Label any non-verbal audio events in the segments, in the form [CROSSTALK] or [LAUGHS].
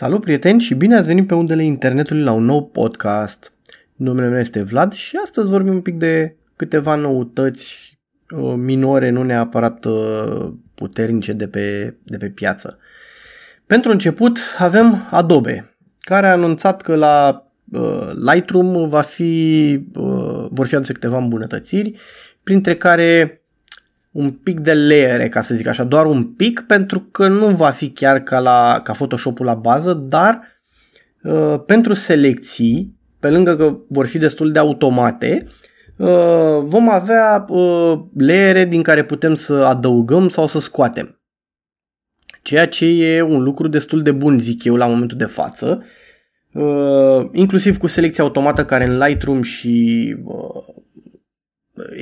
Salut prieteni și bine ați venit pe undele internetului la un nou podcast. Numele meu este Vlad și astăzi vorbim un pic de câteva noutăți uh, minore, nu neapărat uh, puternice de pe, de pe piață. Pentru început avem Adobe, care a anunțat că la uh, Lightroom va fi, vor fi aduse câteva îmbunătățiri, printre care un pic de leere, ca să zic așa, doar un pic, pentru că nu va fi chiar ca, la, ca Photoshop-ul la bază, dar uh, pentru selecții, pe lângă că vor fi destul de automate, uh, vom avea uh, leere din care putem să adăugăm sau să scoatem. Ceea ce e un lucru destul de bun, zic eu, la momentul de față, uh, inclusiv cu selecția automată care în Lightroom și uh,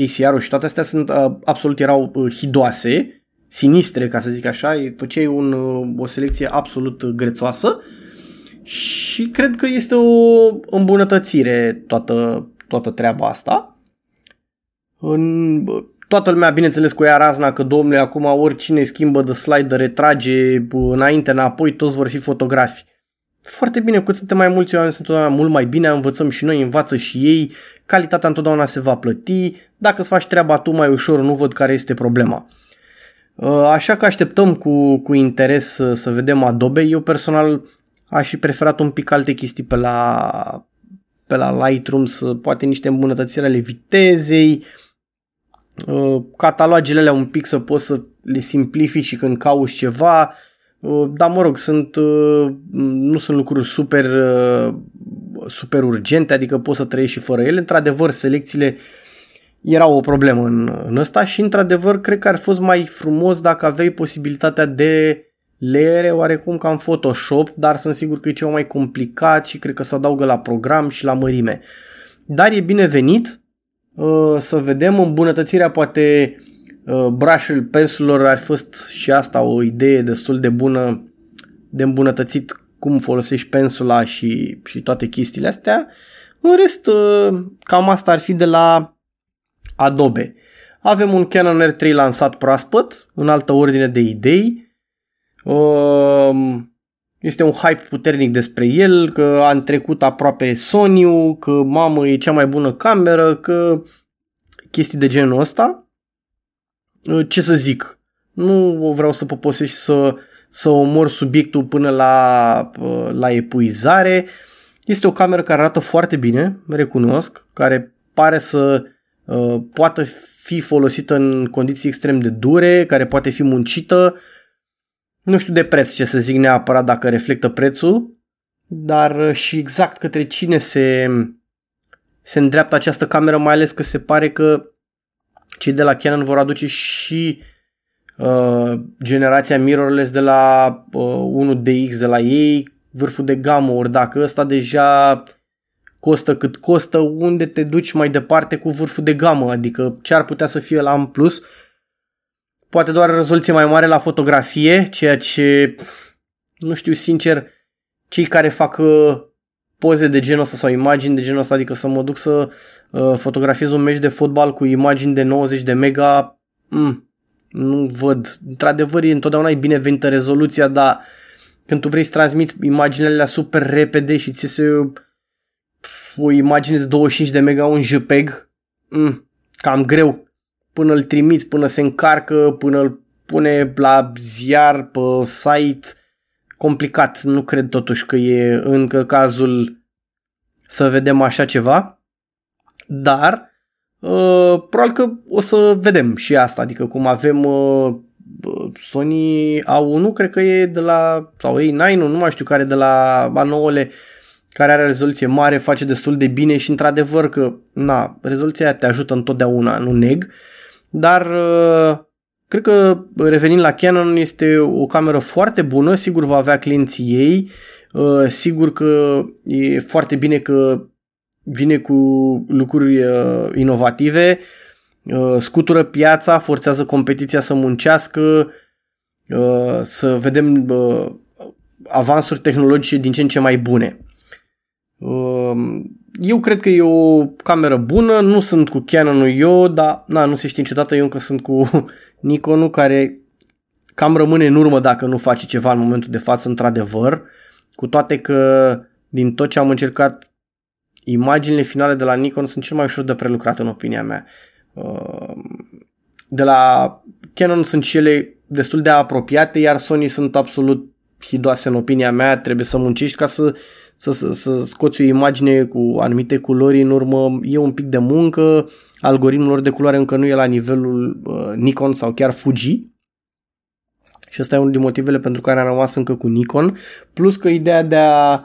ACR-ul și toate astea sunt uh, absolut erau uh, hidoase, sinistre, ca să zic așa, făceai un, uh, o selecție absolut grețoasă și cred că este o îmbunătățire toată, toată treaba asta. În, toată lumea, bineînțeles, cu ea razna că, domnule, acum oricine schimbă de slide, retrage înainte, înapoi, toți vor fi fotografi. Foarte bine, cu suntem mai mulți oameni, sunt întotdeauna mult mai bine, învățăm și noi, învață și ei, calitatea întotdeauna se va plăti, dacă îți faci treaba tu mai ușor, nu văd care este problema. Uh, așa că așteptăm cu, cu interes să, să vedem Adobe. Eu personal aș fi preferat un pic alte chestii pe la, pe la Lightroom, să, poate niște îmbunătățiri ale vitezei, uh, catalogele alea un pic să poți să le simplifici și când cauți ceva, uh, dar mă rog, sunt, nu sunt lucruri super, super urgente, adică poți să trăiești și fără ele. Într-adevăr, selecțiile era o problemă în, în ăsta și într-adevăr cred că ar fost mai frumos dacă aveai posibilitatea de leere oarecum ca în Photoshop, dar sunt sigur că e ceva mai complicat și cred că se adaugă la program și la mărime. Dar e binevenit uh, să vedem îmbunătățirea poate uh, brush pencil ar fi fost și asta o idee destul de bună de îmbunătățit cum folosești pensula și, și toate chestiile astea. În rest, uh, cam asta ar fi de la Adobe. Avem un Canon R3 lansat proaspăt, în altă ordine de idei. Um, este un hype puternic despre el, că a trecut aproape Sony, că mamă e cea mai bună cameră, că chestii de genul ăsta. Uh, ce să zic? Nu vreau să poposești să, să omor subiectul până la, uh, la epuizare. Este o cameră care arată foarte bine, recunosc, care pare să Uh, poate fi folosită în condiții extrem de dure, care poate fi muncită. Nu știu de preț ce să zic neapărat dacă reflectă prețul, dar uh, și exact către cine se, se îndreaptă această cameră, mai ales că se pare că cei de la Canon vor aduce și uh, generația mirrorless de la uh, 1DX de la ei, vârful de gamă, ori dacă ăsta deja costă cât costă, unde te duci mai departe cu vârful de gamă, adică ce ar putea să fie la M+, poate doar rezoluție mai mare la fotografie, ceea ce, nu știu sincer, cei care fac uh, poze de genul ăsta sau imagini de genul ăsta, adică să mă duc să uh, fotografiez un meci de fotbal cu imagini de 90 de mega, mm, nu văd. Într-adevăr, e întotdeauna e binevenită rezoluția, dar când tu vrei să transmiți imaginele super repede și ți se o imagine de 25 de mega, un JPEG, mm, cam greu. Până îl trimiți, până se încarcă, până îl pune la ziar, pe site, complicat. Nu cred totuși că e încă cazul să vedem așa ceva. Dar uh, probabil că o să vedem și asta, adică cum avem uh, Sony A1, cred că e de la, sau A9, nu mai știu care de la A9-le, care are rezoluție mare, face destul de bine și într-adevăr că, na, rezoluția aia te ajută întotdeauna, nu neg, dar uh, cred că revenind la Canon este o cameră foarte bună, sigur va avea clienții ei, uh, sigur că e foarte bine că vine cu lucruri uh, inovative, scutură piața, forțează competiția să muncească, să vedem avansuri tehnologice din ce în ce mai bune. Um, eu cred că e o cameră bună, nu sunt cu Canon-ul eu, dar na, nu se știe niciodată, eu încă sunt cu [LAUGHS] Nikon-ul care cam rămâne în urmă dacă nu face ceva în momentul de față într-adevăr. cu toate că din tot ce am încercat, imaginile finale de la Nikon sunt cel mai ușor de prelucrat în opinia mea. Uh, de la Canon sunt cele destul de apropiate, iar Sony sunt absolut hidoase în opinia mea, trebuie să muncești ca să, să, să, să scoți o imagine cu anumite culori în urmă, e un pic de muncă, algoritmul lor de culoare încă nu e la nivelul uh, Nikon sau chiar Fuji, și ăsta e unul din motivele pentru care am rămas încă cu Nikon, plus că ideea de a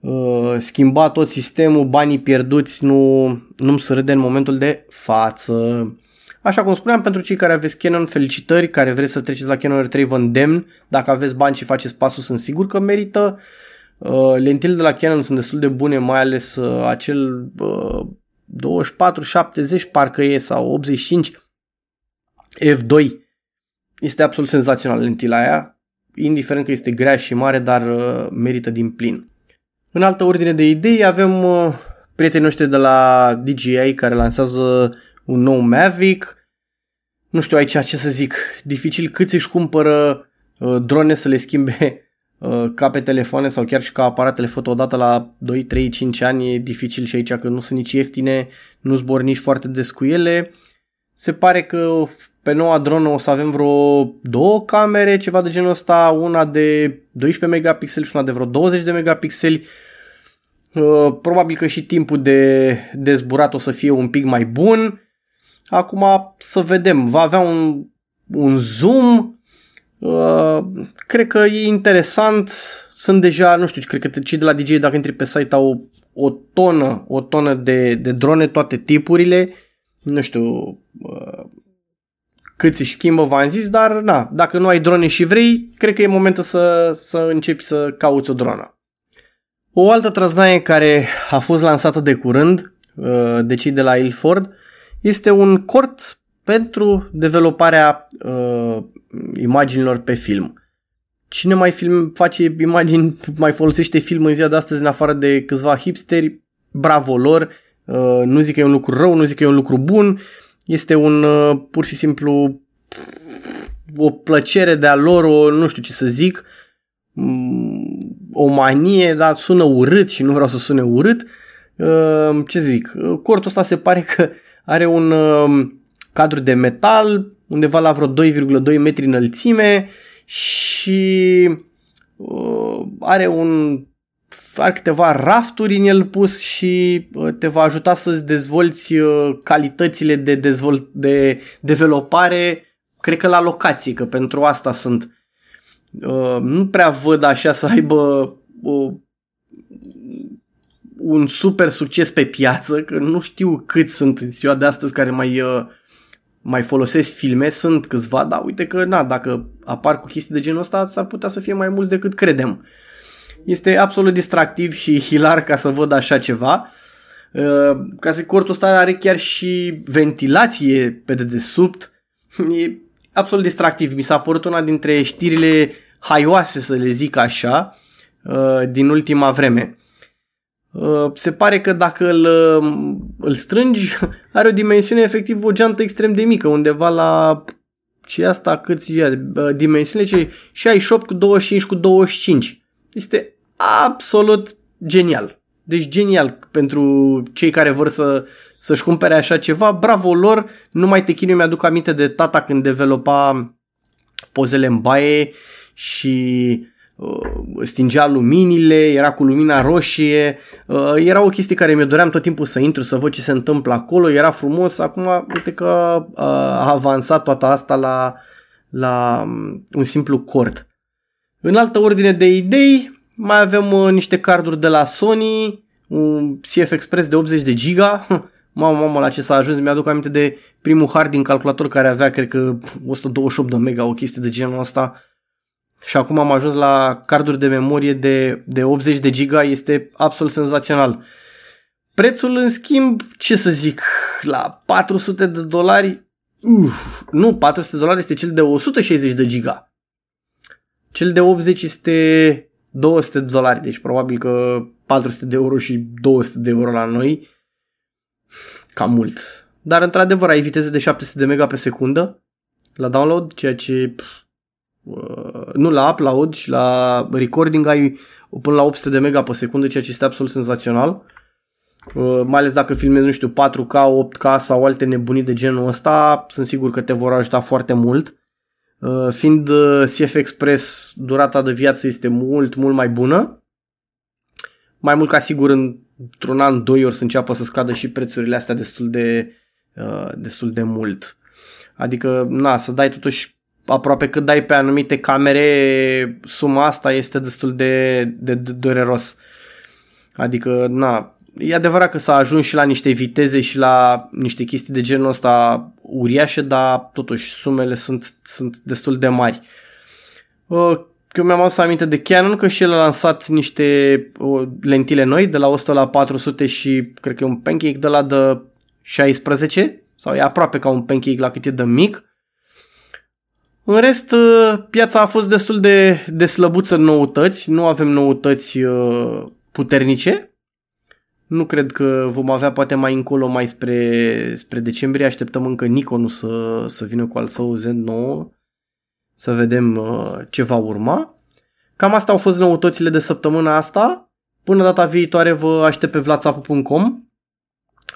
uh, schimba tot sistemul, banii pierduți, nu, nu-mi se râde în momentul de față. Așa cum spuneam, pentru cei care aveți Canon, felicitări, care vreți să treceți la Canon R3, vă îndemn. Dacă aveți bani și faceți pasul, sunt sigur că merită. Uh, lentile de la Canon sunt destul de bune, mai ales uh, acel uh, 24-70 parcă e sau 85 F2 este absolut senzațional lentila aia, indiferent că este grea și mare, dar uh, merită din plin. În altă ordine de idei avem uh, prietenii noștri de la DJI care lansează un nou Mavic. Nu știu aici ce să zic, dificil cât își cumpără uh, drone să le schimbe uh, ca pe telefoane sau chiar și ca aparatele foto odată la 2, 3, 5 ani e dificil și aici că nu sunt nici ieftine, nu zbor nici foarte des cu ele. Se pare că pe noua dronă o să avem vreo două camere, ceva de genul ăsta, una de 12 megapixeli și una de vreo 20 de megapixeli. Uh, probabil că și timpul de, de zburat o să fie un pic mai bun. Acum să vedem, va avea un, un zoom, uh, cred că e interesant, sunt deja, nu știu, cred că cei de la DJ dacă intri pe site au o tonă, o tonă de, de drone, toate tipurile, nu știu, uh, cât își schimbă, v-am zis, dar na, dacă nu ai drone și vrei, cred că e momentul să, să începi să cauți o dronă. O altă trăznaie care a fost lansată de curând, uh, de cei de la Ilford, este un cort pentru developarea uh, imaginilor pe film. Cine mai film, face imagini, mai folosește film în ziua de astăzi în afară de câțiva hipsteri, bravo lor, uh, nu zic că e un lucru rău, nu zic că e un lucru bun, este un uh, pur și simplu o plăcere de-a lor, o, nu știu ce să zic, mm, o manie, dar sună urât și nu vreau să sune urât. Uh, ce zic, cortul ăsta se pare că are un uh, cadru de metal, undeva la vreo 2,2 metri înălțime și are un are câteva rafturi în el pus și uh, te va ajuta să-ți dezvolți uh, calitățile de, dezvolt, de developare, cred că la locație, că pentru asta sunt. Uh, nu prea văd așa să aibă un super succes pe piață, că nu știu cât sunt în ziua de astăzi care mai, mai folosesc filme, sunt câțiva, dar uite că na, dacă apar cu chestii de genul ăsta, s-ar putea să fie mai mulți decât credem. Este absolut distractiv și hilar ca să văd așa ceva. Uh, ca să cortul ăsta are chiar și ventilație pe dedesubt. E absolut distractiv. Mi s-a părut una dintre știrile haioase, să le zic așa, uh, din ultima vreme. Uh, se pare că dacă îl, îl strângi, [LAUGHS] are o dimensiune efectiv o geantă extrem de mică, undeva la și asta cât zicea, dimensiunile ce 68 cu 25 cu 25. Este absolut genial. Deci genial pentru cei care vor să, să-și cumpere așa ceva. Bravo lor, nu mai te chinui, mi-aduc aminte de tata când developa pozele în baie și uh, stingea luminile, era cu lumina roșie, uh, era o chestie care mi-o doream tot timpul să intru, să văd ce se întâmplă acolo, era frumos, acum uite că uh, a avansat toată asta la, la um, un simplu cord. În altă ordine de idei, mai avem uh, niște carduri de la Sony, un CF Express de 80 de giga. [LAUGHS] Mamă, mamă, la ce s-a ajuns. Mi-aduc aminte de primul hard din calculator care avea, cred că, 128 de mega, o chestie de genul ăsta. Și acum am ajuns la carduri de memorie de, de 80 de giga. Este absolut senzațional. Prețul, în schimb, ce să zic, la 400 de dolari, uh, nu, 400 de dolari este cel de 160 de giga. Cel de 80 este 200 de dolari, deci probabil că 400 de euro și 200 de euro la noi, cam mult. Dar într-adevăr ai viteze de 700 de mega pe secundă la download, ceea ce pf, uh, nu la upload și la recording ai până la 800 de mega pe secundă, ceea ce este absolut senzațional. Uh, mai ales dacă filmezi, nu știu, 4K, 8K sau alte nebunii de genul ăsta, sunt sigur că te vor ajuta foarte mult. Uh, fiind uh, CF Express, durata de viață este mult, mult mai bună. Mai mult ca sigur, într-un an, doi ori să înceapă să scadă și prețurile astea destul de, destul de mult. Adică, na, să dai totuși aproape cât dai pe anumite camere, suma asta este destul de, de, de dureros. Adică, na, e adevărat că s-a ajuns și la niște viteze și la niște chestii de genul ăsta uriașe, dar totuși sumele sunt, sunt destul de mari. Uh, eu mi-am adus aminte de Canon că și el a lansat niște uh, lentile noi de la 100 la 400 și cred că e un pancake de la de 16 sau e aproape ca un pancake la cât e de mic. În rest, uh, piața a fost destul de, de slăbuță în noutăți, nu avem noutăți puternice, nu cred că vom avea poate mai încolo, mai spre, spre decembrie. Așteptăm încă Nikon să, să vină cu al său Z9 să vedem uh, ce va urma. Cam asta au fost noutățile de săptămâna asta. Până data viitoare vă aștept pe vlatsapu.com.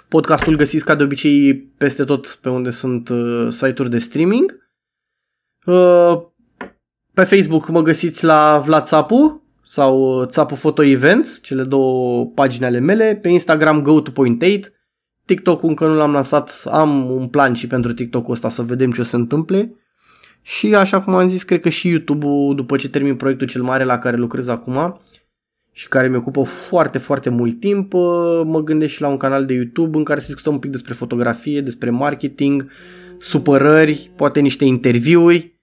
Podcastul găsiți ca de obicei peste tot pe unde sunt uh, site-uri de streaming. Uh, pe Facebook mă găsiți la Vlad sau uh, Țapu Photo Events, cele două pagini ale mele, pe Instagram go to point 8, TikTok încă nu l-am lansat, am un plan și pentru TikTok-ul ăsta să vedem ce o să întâmple. Și așa cum am zis, cred că și YouTube-ul, după ce termin proiectul cel mare la care lucrez acum și care mi ocupă foarte, foarte mult timp, uh, mă gândesc și la un canal de YouTube în care să discutăm un pic despre fotografie, despre marketing, supărări, poate niște interviuri,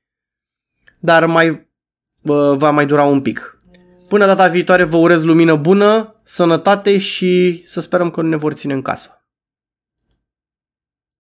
dar mai uh, va mai dura un pic. Până data viitoare vă urez lumină bună, sănătate și să sperăm că nu ne vor ține în casă.